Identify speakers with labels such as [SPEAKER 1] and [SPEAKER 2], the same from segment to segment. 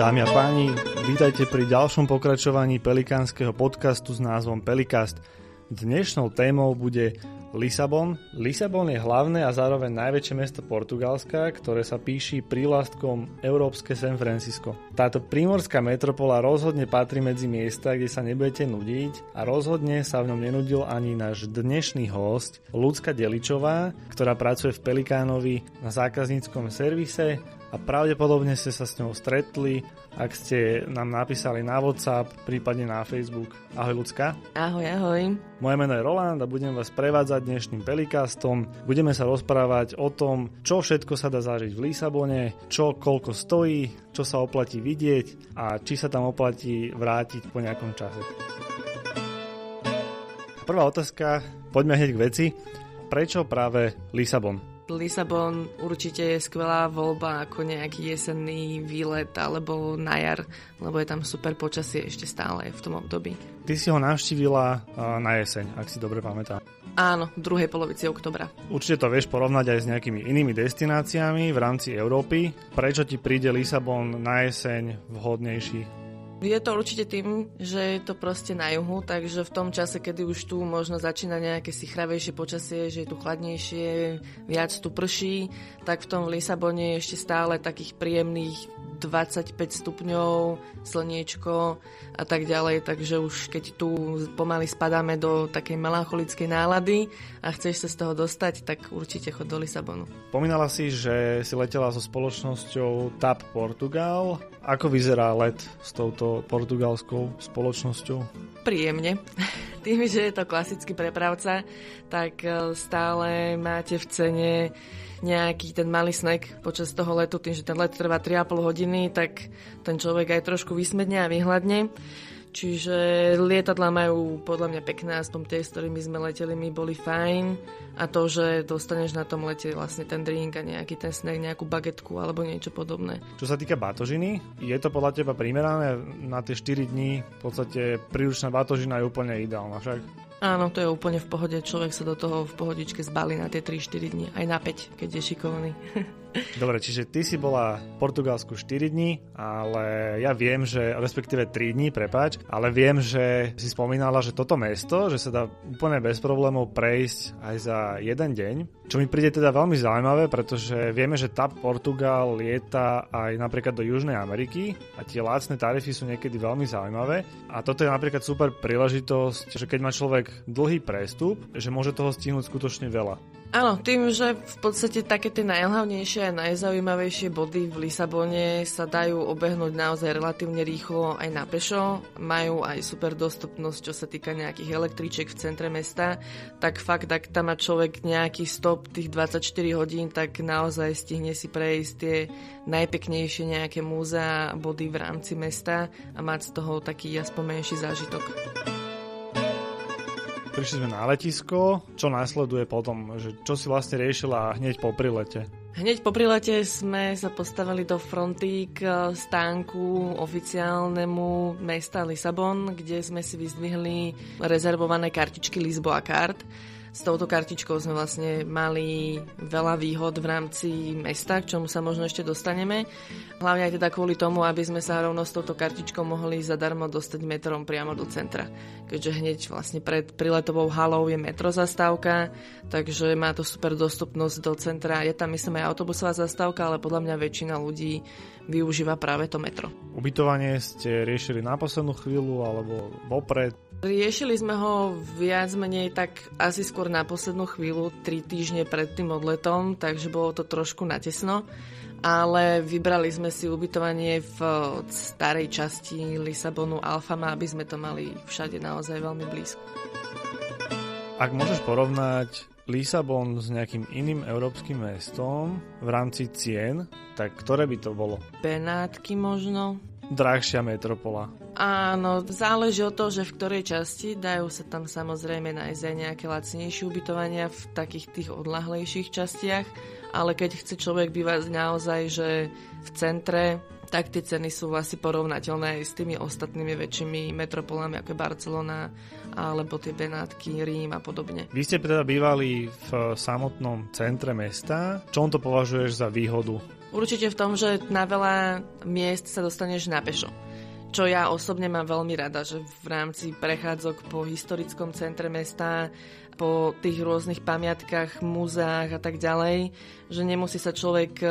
[SPEAKER 1] Dámy a páni, vítajte pri ďalšom pokračovaní pelikánskeho podcastu s názvom Pelikast. Dnešnou témou bude Lisabon. Lisabon je hlavné a zároveň najväčšie mesto Portugalska, ktoré sa píši prílastkom Európske San Francisco. Táto prímorská metropola rozhodne patrí medzi miesta, kde sa nebudete nudiť a rozhodne sa v ňom nenudil ani náš dnešný host, Lucka Deličová, ktorá pracuje v Pelikánovi na zákazníckom servise a pravdepodobne ste sa s ňou stretli, ak ste nám napísali na WhatsApp, prípadne na Facebook. Ahoj ľudská.
[SPEAKER 2] Ahoj, ahoj.
[SPEAKER 1] Moje meno je Roland a budem vás prevádzať dnešným Pelikastom. Budeme sa rozprávať o tom, čo všetko sa dá zažiť v Lisabone, čo koľko stojí, čo sa oplatí vidieť a či sa tam oplatí vrátiť po nejakom čase. Prvá otázka, poďme hneď k veci. Prečo práve Lisabon?
[SPEAKER 2] Lisabon určite je skvelá voľba ako nejaký jesenný výlet alebo na jar, lebo je tam super počasie ešte stále v tom období.
[SPEAKER 1] Ty si ho navštívila na jeseň, ak si dobre pamätám.
[SPEAKER 2] Áno, v druhej polovici oktobra.
[SPEAKER 1] Určite to vieš porovnať aj s nejakými inými destináciami v rámci Európy. Prečo ti príde Lisabon na jeseň vhodnejší?
[SPEAKER 2] Je to určite tým, že je to proste na juhu, takže v tom čase, kedy už tu možno začína nejaké sichravejšie počasie, že je tu chladnejšie, viac tu prší, tak v tom Lisabone je ešte stále takých príjemných 25 stupňov, slniečko a tak ďalej, takže už keď tu pomaly spadáme do takej melancholickej nálady a chceš sa z toho dostať, tak určite chod do Lisabonu.
[SPEAKER 1] Pomínala si, že si letela so spoločnosťou TAP Portugal. Ako vyzerá let s touto portugalskou spoločnosťou?
[SPEAKER 2] Príjemne. Tým, že je to klasický prepravca, tak e, stále máte v cene nejaký ten malý snack počas toho letu, tým, že ten let trvá 3,5 hodiny, tak ten človek aj trošku vysmedne a vyhľadne. Čiže lietadla majú podľa mňa pekné, aspoň tie, s ktorými sme leteli, mi boli fajn. A to, že dostaneš na tom lete vlastne ten drink a nejaký ten snack, nejakú bagetku alebo niečo podobné.
[SPEAKER 1] Čo sa týka batožiny, je to podľa teba primerané na tie 4 dní? V podstate príručná batožina je úplne ideálna však?
[SPEAKER 2] Áno, to je úplne v pohode. Človek sa do toho v pohodičke zbalí na tie 3-4 dní. Aj na 5, keď je šikovný.
[SPEAKER 1] Dobre, čiže ty si bola v Portugalsku 4 dní, ale ja viem, že, respektíve 3 dní, prepáč, ale viem, že si spomínala, že toto mesto, že sa dá úplne bez problémov prejsť aj za jeden deň, čo mi príde teda veľmi zaujímavé, pretože vieme, že TAP Portugal lieta aj napríklad do Južnej Ameriky a tie lácne tarify sú niekedy veľmi zaujímavé a toto je napríklad super príležitosť, že keď má človek dlhý prestup, že môže toho stihnúť skutočne veľa.
[SPEAKER 2] Áno, tým, že v podstate také tie najhlavnejšie a najzaujímavejšie body v Lisabone sa dajú obehnúť naozaj relatívne rýchlo aj na pešo. Majú aj super dostupnosť, čo sa týka nejakých električiek v centre mesta. Tak fakt, ak tam má človek nejaký stop tých 24 hodín, tak naozaj stihne si prejsť tie najpeknejšie nejaké múzea, body v rámci mesta a mať z toho taký aspoň menší zážitok
[SPEAKER 1] prišli sme na letisko, čo následuje potom, že čo si vlastne riešila hneď po prilete?
[SPEAKER 2] Hneď po prilete sme sa postavili do fronty k stánku oficiálnemu mesta Lisabon, kde sme si vyzdvihli rezervované kartičky Lisboa Card s touto kartičkou sme vlastne mali veľa výhod v rámci mesta, k čomu sa možno ešte dostaneme. Hlavne aj teda kvôli tomu, aby sme sa rovno s touto kartičkou mohli zadarmo dostať metrom priamo do centra. Keďže hneď vlastne pred priletovou halou je metro zastávka, takže má to super dostupnosť do centra. Je tam myslím aj autobusová zastávka, ale podľa mňa väčšina ľudí využíva práve to metro.
[SPEAKER 1] Ubytovanie ste riešili na poslednú chvíľu alebo vopred?
[SPEAKER 2] Riešili sme ho viac menej tak asi skôr na poslednú chvíľu, tri týždne pred tým odletom, takže bolo to trošku natesno. Ale vybrali sme si ubytovanie v starej časti Lisabonu Alfama, aby sme to mali všade naozaj veľmi blízko.
[SPEAKER 1] Ak môžeš porovnať Lisabon s nejakým iným európskym mestom v rámci cien, tak ktoré by to bolo?
[SPEAKER 2] Benátky možno
[SPEAKER 1] drahšia metropola.
[SPEAKER 2] Áno, záleží od toho, že v ktorej časti dajú sa tam samozrejme nájsť aj nejaké lacnejšie ubytovania v takých tých odlahlejších častiach, ale keď chce človek bývať naozaj, že v centre, tak tie ceny sú asi porovnateľné aj s tými ostatnými väčšími metropolami, ako je Barcelona, alebo tie Benátky, Rím a podobne.
[SPEAKER 1] Vy ste teda bývali v samotnom centre mesta. Čo on to považuješ za výhodu
[SPEAKER 2] Určite v tom, že na veľa miest sa dostaneš na pešo. Čo ja osobne mám veľmi rada, že v rámci prechádzok po historickom centre mesta, po tých rôznych pamiatkách, múzeách a tak ďalej, že nemusí sa človek e,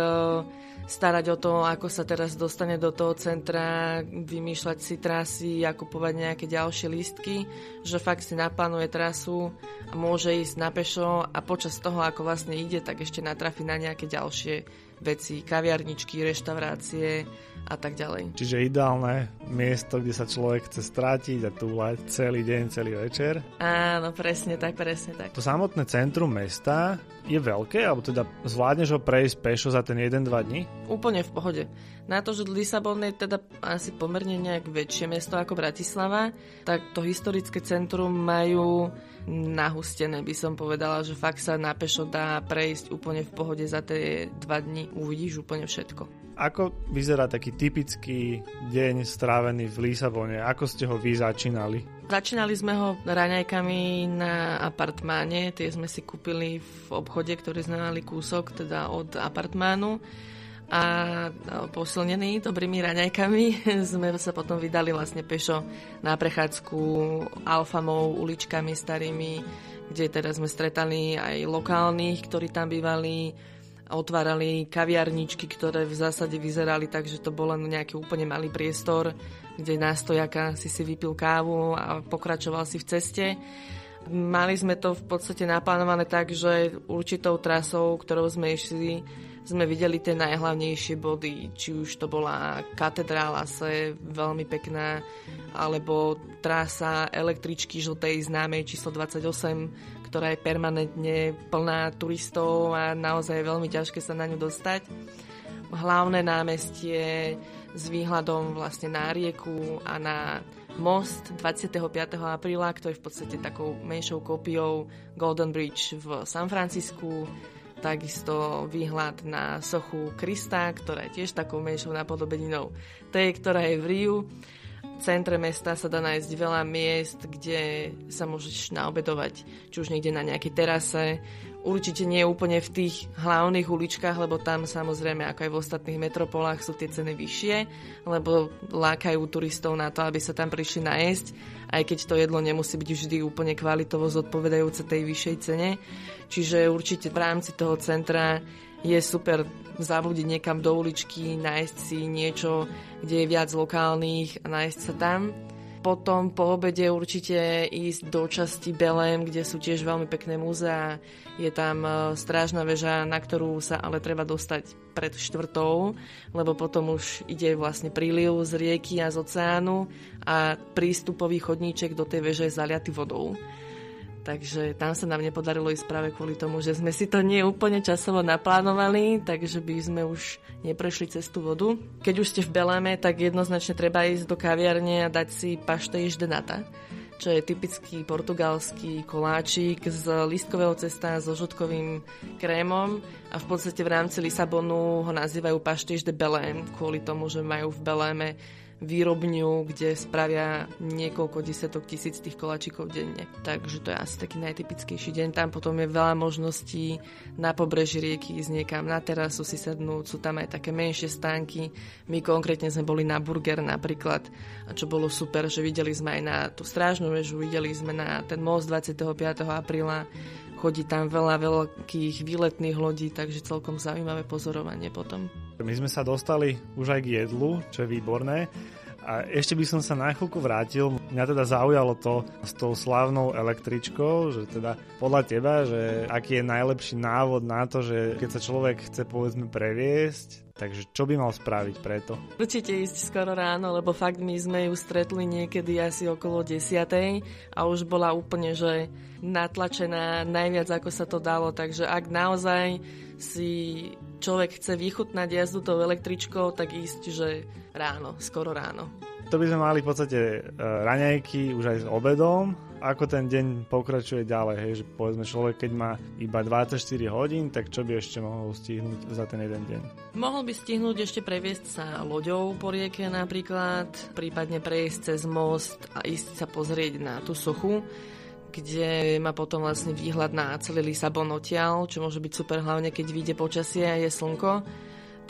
[SPEAKER 2] starať o to, ako sa teraz dostane do toho centra, vymýšľať si trasy a kupovať nejaké ďalšie lístky, že fakt si naplánuje trasu a môže ísť na pešo a počas toho, ako vlastne ide, tak ešte natrafi na nejaké ďalšie veci, kaviarničky, reštaurácie a tak ďalej.
[SPEAKER 1] Čiže ideálne miesto, kde sa človek chce strátiť a túlať celý deň, celý večer.
[SPEAKER 2] Áno, presne tak, presne tak.
[SPEAKER 1] To samotné centrum mesta je veľké, alebo teda zvládneš ho prejsť pešo za ten 1-2 dní?
[SPEAKER 2] Úplne v pohode. Na to, že Lisabon je teda asi pomerne nejak väčšie mesto ako Bratislava, tak to historické centrum majú nahustené, by som povedala, že fakt sa na pešo dá prejsť úplne v pohode za tie dva dni, uvidíš úplne všetko.
[SPEAKER 1] Ako vyzerá taký typický deň strávený v Lisabone? Ako ste ho vy začínali?
[SPEAKER 2] Začínali sme ho raňajkami na apartmáne, tie sme si kúpili v obchode, ktorý sme kúsok teda od apartmánu a posilnení dobrými raňajkami sme sa potom vydali vlastne pešo na prechádzku alfamou, uličkami starými, kde teda sme stretali aj lokálnych, ktorí tam bývali, otvárali kaviarničky, ktoré v zásade vyzerali tak, že to bol len nejaký úplne malý priestor, kde na stojaka si si vypil kávu a pokračoval si v ceste. Mali sme to v podstate naplánované tak, že určitou trasou, ktorou sme išli, sme videli tie najhlavnejšie body, či už to bola katedrála se veľmi pekná, alebo trasa električky žltej známej číslo 28, ktorá je permanentne plná turistov a naozaj je veľmi ťažké sa na ňu dostať. Hlavné námestie s výhľadom vlastne na rieku a na most 25. apríla, ktorý je v podstate takou menšou kópiou Golden Bridge v San Francisku. Takisto výhľad na sochu Krista, ktorá je tiež takou menšou napodobeninou tej, ktorá je v Riu centre mesta sa dá nájsť veľa miest, kde sa môžeš naobedovať, či už niekde na nejakej terase. Určite nie úplne v tých hlavných uličkách, lebo tam samozrejme, ako aj v ostatných metropolách, sú tie ceny vyššie, lebo lákajú turistov na to, aby sa tam prišli najesť, aj keď to jedlo nemusí byť vždy úplne kvalitovo zodpovedajúce tej vyššej cene. Čiže určite v rámci toho centra je super zavúdiť niekam do uličky, nájsť si niečo, kde je viac lokálnych a nájsť sa tam. Potom po obede určite ísť do časti Belém, kde sú tiež veľmi pekné múzea. Je tam e, strážna väža, na ktorú sa ale treba dostať pred štvrtou, lebo potom už ide vlastne príliv z rieky a z oceánu a prístupový chodníček do tej veže je zaliaty vodou. Takže tam sa nám nepodarilo ísť práve kvôli tomu, že sme si to nie úplne časovo naplánovali, takže by sme už neprešli cez tú vodu. Keď už ste v Beléme, tak jednoznačne treba ísť do kaviarne a dať si paštejš de čo je typický portugalský koláčik z listkového cesta so žutkovým krémom a v podstate v rámci Lisabonu ho nazývajú paštiež de Belém kvôli tomu, že majú v Beléme výrobňu, kde spravia niekoľko desiatok tisíc tých koláčikov denne. Takže to je asi taký najtypickejší deň. Tam potom je veľa možností na pobreží rieky ísť niekam na terasu si sednúť, sú tam aj také menšie stánky. My konkrétne sme boli na burger napríklad, a čo bolo super, že videli sme aj na tú strážnu väžu, videli sme na ten most 25. apríla, chodí tam veľa veľkých výletných lodí, takže celkom zaujímavé pozorovanie potom.
[SPEAKER 1] My sme sa dostali už aj k jedlu, čo je výborné. A ešte by som sa na chvíľku vrátil. Mňa teda zaujalo to s tou slávnou električkou, že teda podľa teba, že aký je najlepší návod na to, že keď sa človek chce povedzme previesť, Takže čo by mal spraviť preto?
[SPEAKER 2] Určite ísť skoro ráno, lebo fakt my sme ju stretli niekedy asi okolo 10. a už bola úplne, že natlačená najviac ako sa to dalo, takže ak naozaj si človek chce vychutnať jazdu tou električkou, tak ísť, že ráno, skoro ráno.
[SPEAKER 1] To by sme mali v podstate uh, raňajky už aj s obedom. Ako ten deň pokračuje ďalej, hej, že povedzme človek, keď má iba 24 hodín, tak čo by ešte mohol stihnúť za ten jeden deň?
[SPEAKER 2] Mohol by stihnúť ešte previesť sa loďou po rieke napríklad, prípadne prejsť cez most a ísť sa pozrieť na tú sochu kde má potom vlastne výhľad na celý Lisabon odtiaľ, čo môže byť super hlavne keď vyjde počasie a je slnko.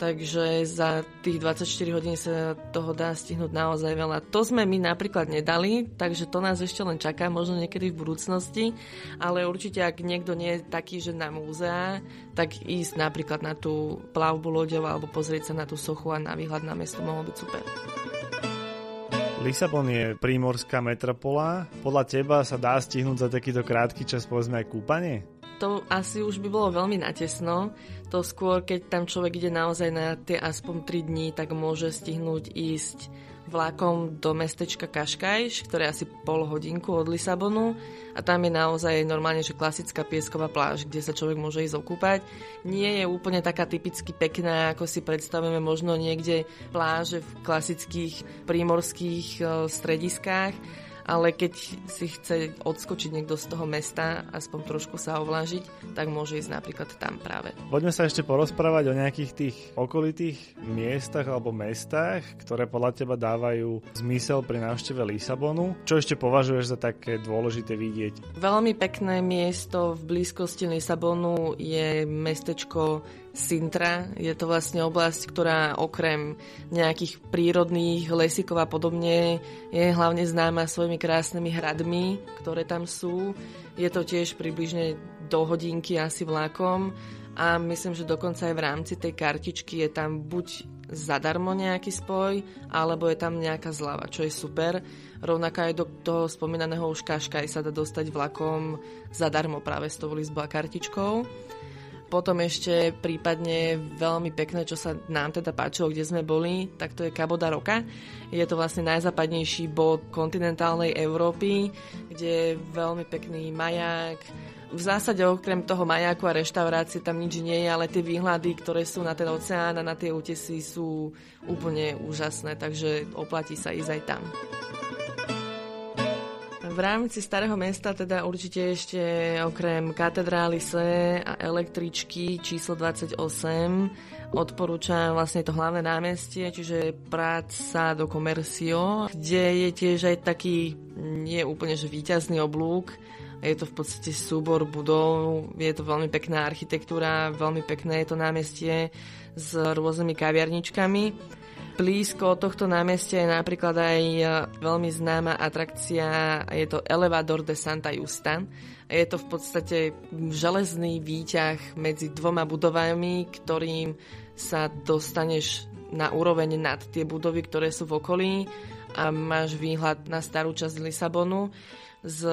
[SPEAKER 2] takže za tých 24 hodín sa toho dá stihnúť naozaj veľa. To sme my napríklad nedali, takže to nás ešte len čaká, možno niekedy v budúcnosti, ale určite ak niekto nie je taký, že na múzea, tak ísť napríklad na tú plavbu loďov alebo pozrieť sa na tú sochu a na výhľad na mesto mohlo byť super.
[SPEAKER 1] Lisabon je prímorská metropola. Podľa teba sa dá stihnúť za takýto krátky čas povedzme aj kúpanie?
[SPEAKER 2] To asi už by bolo veľmi natesno. To skôr, keď tam človek ide naozaj na tie aspoň 3 dní, tak môže stihnúť ísť vlakom do mestečka Kaškajš, ktoré je asi pol hodinku od Lisabonu a tam je naozaj normálne, že klasická piesková pláž, kde sa človek môže ísť okúpať. Nie je úplne taká typicky pekná, ako si predstavujeme možno niekde pláže v klasických prímorských e, strediskách, ale keď si chce odskočiť niekto z toho mesta, aspoň trošku sa ovlážiť, tak môže ísť napríklad tam práve.
[SPEAKER 1] Poďme sa ešte porozprávať o nejakých tých okolitých miestach alebo mestách, ktoré podľa teba dávajú zmysel pri návšteve Lisabonu. Čo ešte považuješ za také dôležité vidieť?
[SPEAKER 2] Veľmi pekné miesto v blízkosti Lisabonu je mestečko Sintra. Je to vlastne oblasť, ktorá okrem nejakých prírodných lesíkov a podobne je hlavne známa svojimi krásnymi hradmi, ktoré tam sú. Je to tiež približne do hodinky asi vlákom a myslím, že dokonca aj v rámci tej kartičky je tam buď zadarmo nejaký spoj, alebo je tam nejaká zľava, čo je super. Rovnako aj do toho spomínaného už Kaškaj sa dá dostať vlakom zadarmo práve s tou Lisboa kartičkou. Potom ešte prípadne veľmi pekné, čo sa nám teda páčilo, kde sme boli, tak to je Cabo da Roca. Je to vlastne najzápadnejší bod kontinentálnej Európy, kde je veľmi pekný maják. V zásade okrem toho majáku a reštaurácie tam nič nie je, ale tie výhľady, ktoré sú na ten oceán a na tie útesy sú úplne úžasné, takže oplatí sa ísť aj tam. V rámci Starého mesta teda určite ešte okrem katedrály Se a električky číslo 28 odporúčam vlastne to hlavné námestie, čiže práca do Comercio, kde je tiež aj taký nie úplne že výťazný oblúk, je to v podstate súbor budov, je to veľmi pekná architektúra, veľmi pekné je to námestie s rôznymi kaviarničkami Blízko tohto námestia je napríklad aj e, veľmi známa atrakcia, je to Elevador de Santa Justa. Je to v podstate železný výťah medzi dvoma budovami, ktorým sa dostaneš na úroveň nad tie budovy, ktoré sú v okolí a máš výhľad na starú časť Lisabonu s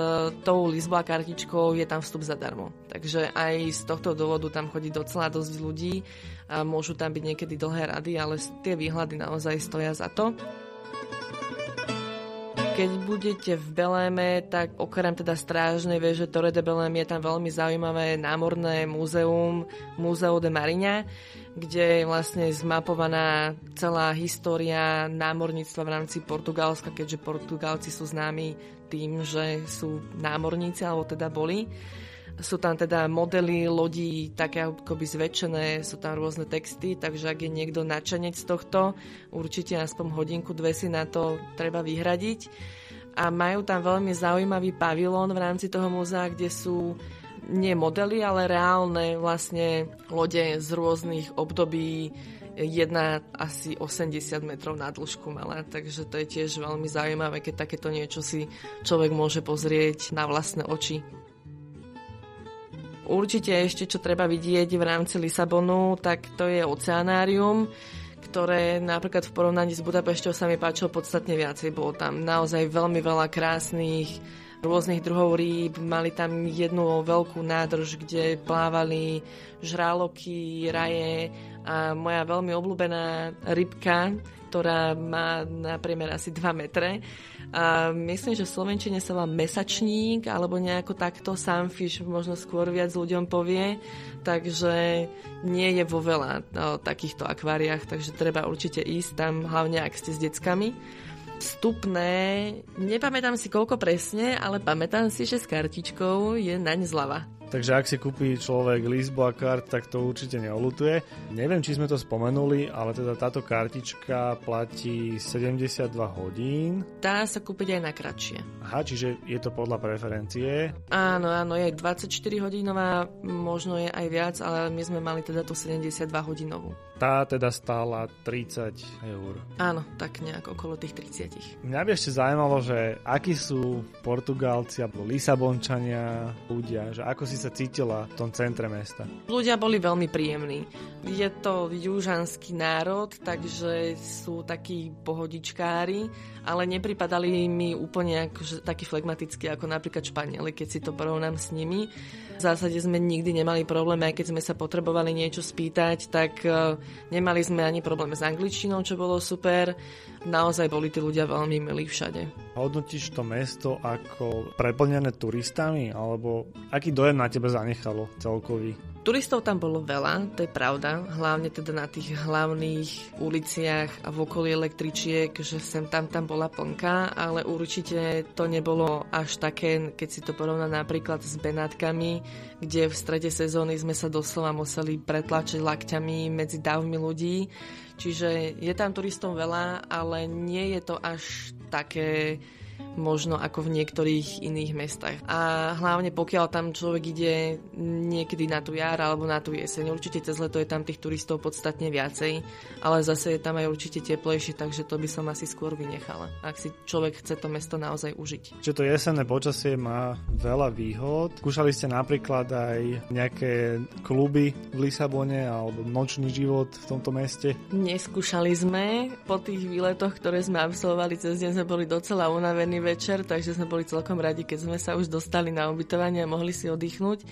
[SPEAKER 2] tou Lisboa kartičkou je tam vstup zadarmo. Takže aj z tohto dôvodu tam chodí docela dosť ľudí a môžu tam byť niekedy dlhé rady, ale tie výhľady naozaj stoja za to. Keď budete v Beléme, tak okrem teda strážnej veže Torre de Belém je tam veľmi zaujímavé námorné múzeum, Múzeo de Mariňa, kde je vlastne zmapovaná celá história námorníctva v rámci Portugalska, keďže Portugálci sú známi tým, že sú námorníci, alebo teda boli. Sú tam teda modely lodí také akoby zväčšené, sú tam rôzne texty, takže ak je niekto nadšenec z tohto, určite aspoň hodinku, dve si na to treba vyhradiť. A majú tam veľmi zaujímavý pavilón v rámci toho múzea, kde sú nie modely, ale reálne vlastne lode z rôznych období jedna asi 80 metrov na dĺžku mala, takže to je tiež veľmi zaujímavé, keď takéto niečo si človek môže pozrieť na vlastné oči. Určite ešte, čo treba vidieť v rámci Lisabonu, tak to je oceanárium, ktoré napríklad v porovnaní s Budapešťou sa mi páčilo podstatne viacej. Bolo tam naozaj veľmi veľa krásnych rôznych druhov rýb. Mali tam jednu veľkú nádrž, kde plávali žraloky, raje a moja veľmi obľúbená rybka, ktorá má na priemer asi 2 metre, a myslím, že v Slovenčine sa volá mesačník alebo nejako takto Sunfish možno skôr viac ľuďom povie, takže nie je vo veľa o, takýchto akváriách, takže treba určite ísť tam, hlavne ak ste s deckami. Vstupné, nepamätám si koľko presne, ale pamätám si, že s kartičkou je naň zľava.
[SPEAKER 1] Takže ak si kúpi človek Lisboa kart, tak to určite neolutuje. Neviem, či sme to spomenuli, ale teda táto kartička platí 72 hodín.
[SPEAKER 2] Dá sa kúpiť aj na kratšie.
[SPEAKER 1] Aha, čiže je to podľa preferencie?
[SPEAKER 2] Áno, áno, je 24 hodinová, možno je aj viac, ale my sme mali teda tú 72 hodinovú.
[SPEAKER 1] Tá teda stála 30 eur.
[SPEAKER 2] Áno, tak nejak okolo tých 30.
[SPEAKER 1] Mňa by ešte zaujímalo, že akí sú Portugálci alebo Lisabončania, ľudia, že ako si sa cítila v tom centre mesta?
[SPEAKER 2] Ľudia boli veľmi príjemní. Je to južanský národ, takže sú takí pohodičkári, ale nepripadali mi úplne ako, takí flegmatickí ako napríklad Španieli, keď si to porovnám s nimi. V zásade sme nikdy nemali problém, aj keď sme sa potrebovali niečo spýtať, tak e, nemali sme ani problém s angličtinou, čo bolo super. Naozaj boli tí ľudia veľmi milí všade.
[SPEAKER 1] Hodnotíš to mesto ako preplnené turistami, alebo aký dojem na tebe zanechalo celkový?
[SPEAKER 2] Turistov tam bolo veľa, to je pravda, hlavne teda na tých hlavných uliciach a v okolí električiek, že sem tam tam bola plnka, ale určite to nebolo až také, keď si to porovná napríklad s Benátkami, kde v strede sezóny sme sa doslova museli pretlačiť lakťami medzi davmi ľudí. Čiže je tam turistov veľa, ale nie je to až také možno ako v niektorých iných mestách. A hlavne pokiaľ tam človek ide niekedy na tú jar alebo na tú jeseň, určite cez leto je tam tých turistov podstatne viacej, ale zase je tam aj určite teplejšie, takže to by som asi skôr vynechala, ak si človek chce to mesto naozaj užiť.
[SPEAKER 1] Čiže to jesenné počasie má veľa výhod. Skúšali ste napríklad aj nejaké kluby v Lisabone alebo nočný život v tomto meste?
[SPEAKER 2] Neskúšali sme. Po tých výletoch, ktoré sme absolvovali cez deň, sme boli docela unavení večer, takže sme boli celkom radi, keď sme sa už dostali na ubytovanie a mohli si oddychnúť.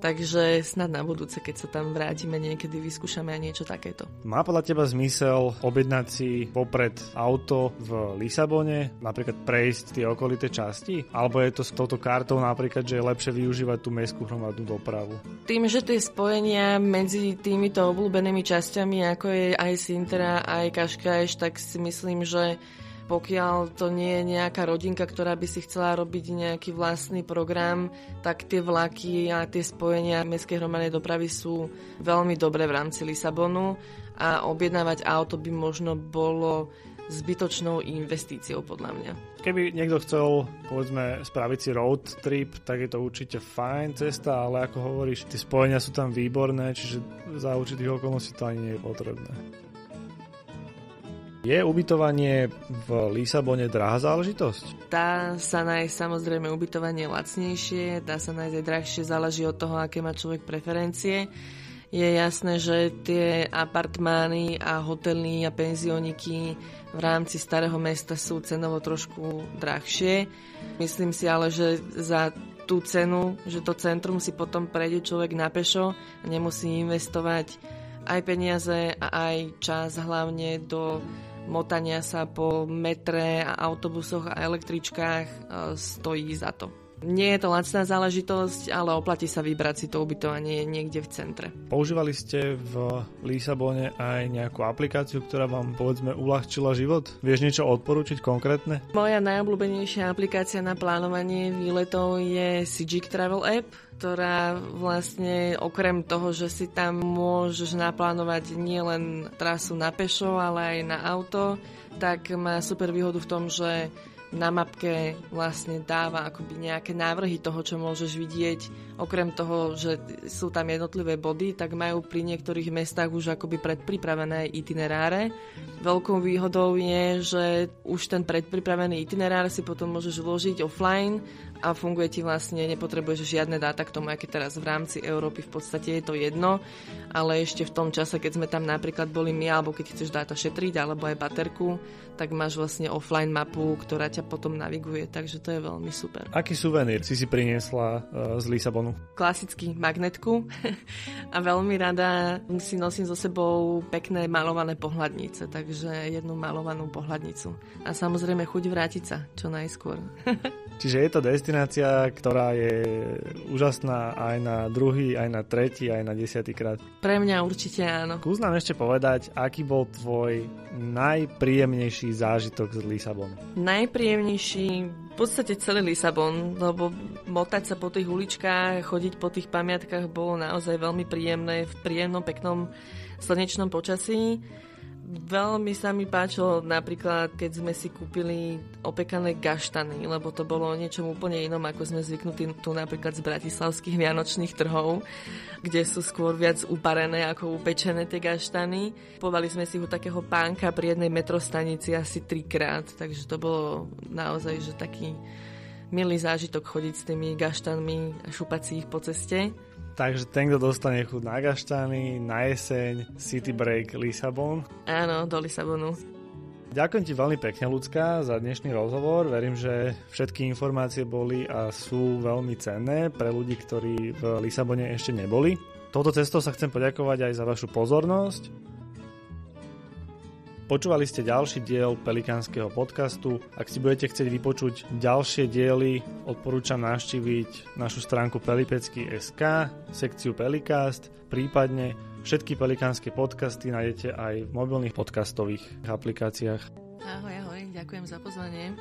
[SPEAKER 2] Takže snad na budúce, keď sa tam vrátime, niekedy vyskúšame aj niečo takéto.
[SPEAKER 1] Má podľa teba zmysel objednať si popred auto v Lisabone, napríklad prejsť tie okolité časti? Alebo je to s touto kartou napríklad, že je lepšie využívať tú mestskú hromadnú dopravu?
[SPEAKER 2] Tým, že tie spojenia medzi týmito obľúbenými časťami, ako je aj Sintra, aj Kaškajš, tak si myslím, že pokiaľ to nie je nejaká rodinka, ktorá by si chcela robiť nejaký vlastný program, tak tie vlaky a tie spojenia mestskej hromadnej dopravy sú veľmi dobré v rámci Lisabonu a objednávať auto by možno bolo zbytočnou investíciou podľa mňa.
[SPEAKER 1] Keby niekto chcel, povedzme, spraviť si road trip, tak je to určite fajn cesta, ale ako hovoríš, tie spojenia sú tam výborné, čiže za určitých okolností to ani nie je potrebné. Je ubytovanie v Lisabone drahá záležitosť?
[SPEAKER 2] Dá sa nájsť samozrejme ubytovanie lacnejšie, dá sa nájsť aj drahšie, záleží od toho, aké má človek preferencie. Je jasné, že tie apartmány a hotely a penzioniky v rámci starého mesta sú cenovo trošku drahšie. Myslím si ale, že za tú cenu, že to centrum si potom prejde človek na pešo a nemusí investovať aj peniaze a aj čas hlavne do motania sa po metre a autobusoch a električkách e, stojí za to. Nie je to lacná záležitosť, ale oplatí sa vybrať si to ubytovanie niekde v centre.
[SPEAKER 1] Používali ste v Lisabone aj nejakú aplikáciu, ktorá vám povedzme uľahčila život? Vieš niečo odporúčiť konkrétne?
[SPEAKER 2] Moja najobľúbenejšia aplikácia na plánovanie výletov je Sigic Travel App, ktorá vlastne okrem toho, že si tam môžeš naplánovať nielen trasu na pešo, ale aj na auto, tak má super výhodu v tom, že na mapke vlastne dáva akoby nejaké návrhy toho, čo môžeš vidieť. Okrem toho, že sú tam jednotlivé body, tak majú pri niektorých mestách už akoby predpripravené itineráre. Veľkou výhodou je, že už ten predpripravený itinerár si potom môžeš vložiť offline a funguje ti vlastne, nepotrebuješ žiadne dáta k tomu, aké teraz v rámci Európy v podstate je to jedno, ale ešte v tom čase, keď sme tam napríklad boli my, alebo keď chceš dáta šetriť, alebo aj baterku, tak máš vlastne offline mapu, ktorá ťa potom naviguje, takže to je veľmi super.
[SPEAKER 1] Aký suvenír si si priniesla uh, z Lisabonu?
[SPEAKER 2] Klasický magnetku a veľmi rada si nosím so sebou pekné malované pohľadnice, takže jednu malovanú pohľadnicu. A samozrejme chuť vrátiť sa čo najskôr.
[SPEAKER 1] Čiže je to destinácia, ktorá je úžasná aj na druhý, aj na tretí, aj na desiatý krát.
[SPEAKER 2] Pre mňa určite áno.
[SPEAKER 1] Skús nám ešte povedať, aký bol tvoj najpríjemnejší zážitok z Lisabonu?
[SPEAKER 2] Najpríjemnejší v podstate celý Lisabon, lebo motať sa po tých uličkách, chodiť po tých pamiatkách bolo naozaj veľmi príjemné v príjemnom, peknom slnečnom počasí Veľmi sa mi páčilo napríklad, keď sme si kúpili opekané gaštany, lebo to bolo niečo úplne inom, ako sme zvyknutí tu napríklad z bratislavských vianočných trhov, kde sú skôr viac uparené ako upečené tie gaštany. Povali sme si ho takého pánka pri jednej metrostanici asi trikrát, takže to bolo naozaj že taký milý zážitok chodiť s tými gaštanmi a šupať si ich po ceste.
[SPEAKER 1] Takže ten, kto dostane chuť na gaštany, na jeseň, City Break, Lisabon.
[SPEAKER 2] Áno, do Lisabonu.
[SPEAKER 1] Ďakujem ti veľmi pekne, Lucka, za dnešný rozhovor. Verím, že všetky informácie boli a sú veľmi cenné pre ľudí, ktorí v Lisabone ešte neboli. Toto cestou sa chcem poďakovať aj za vašu pozornosť. Počúvali ste ďalší diel Pelikánskeho podcastu. Ak si budete chcieť vypočuť ďalšie diely, odporúčam navštíviť našu stránku pelipecky.sk, sekciu Pelikast, prípadne všetky pelikánske podcasty nájdete aj v mobilných podcastových aplikáciách.
[SPEAKER 2] Ahoj, ahoj, ďakujem za pozvanie.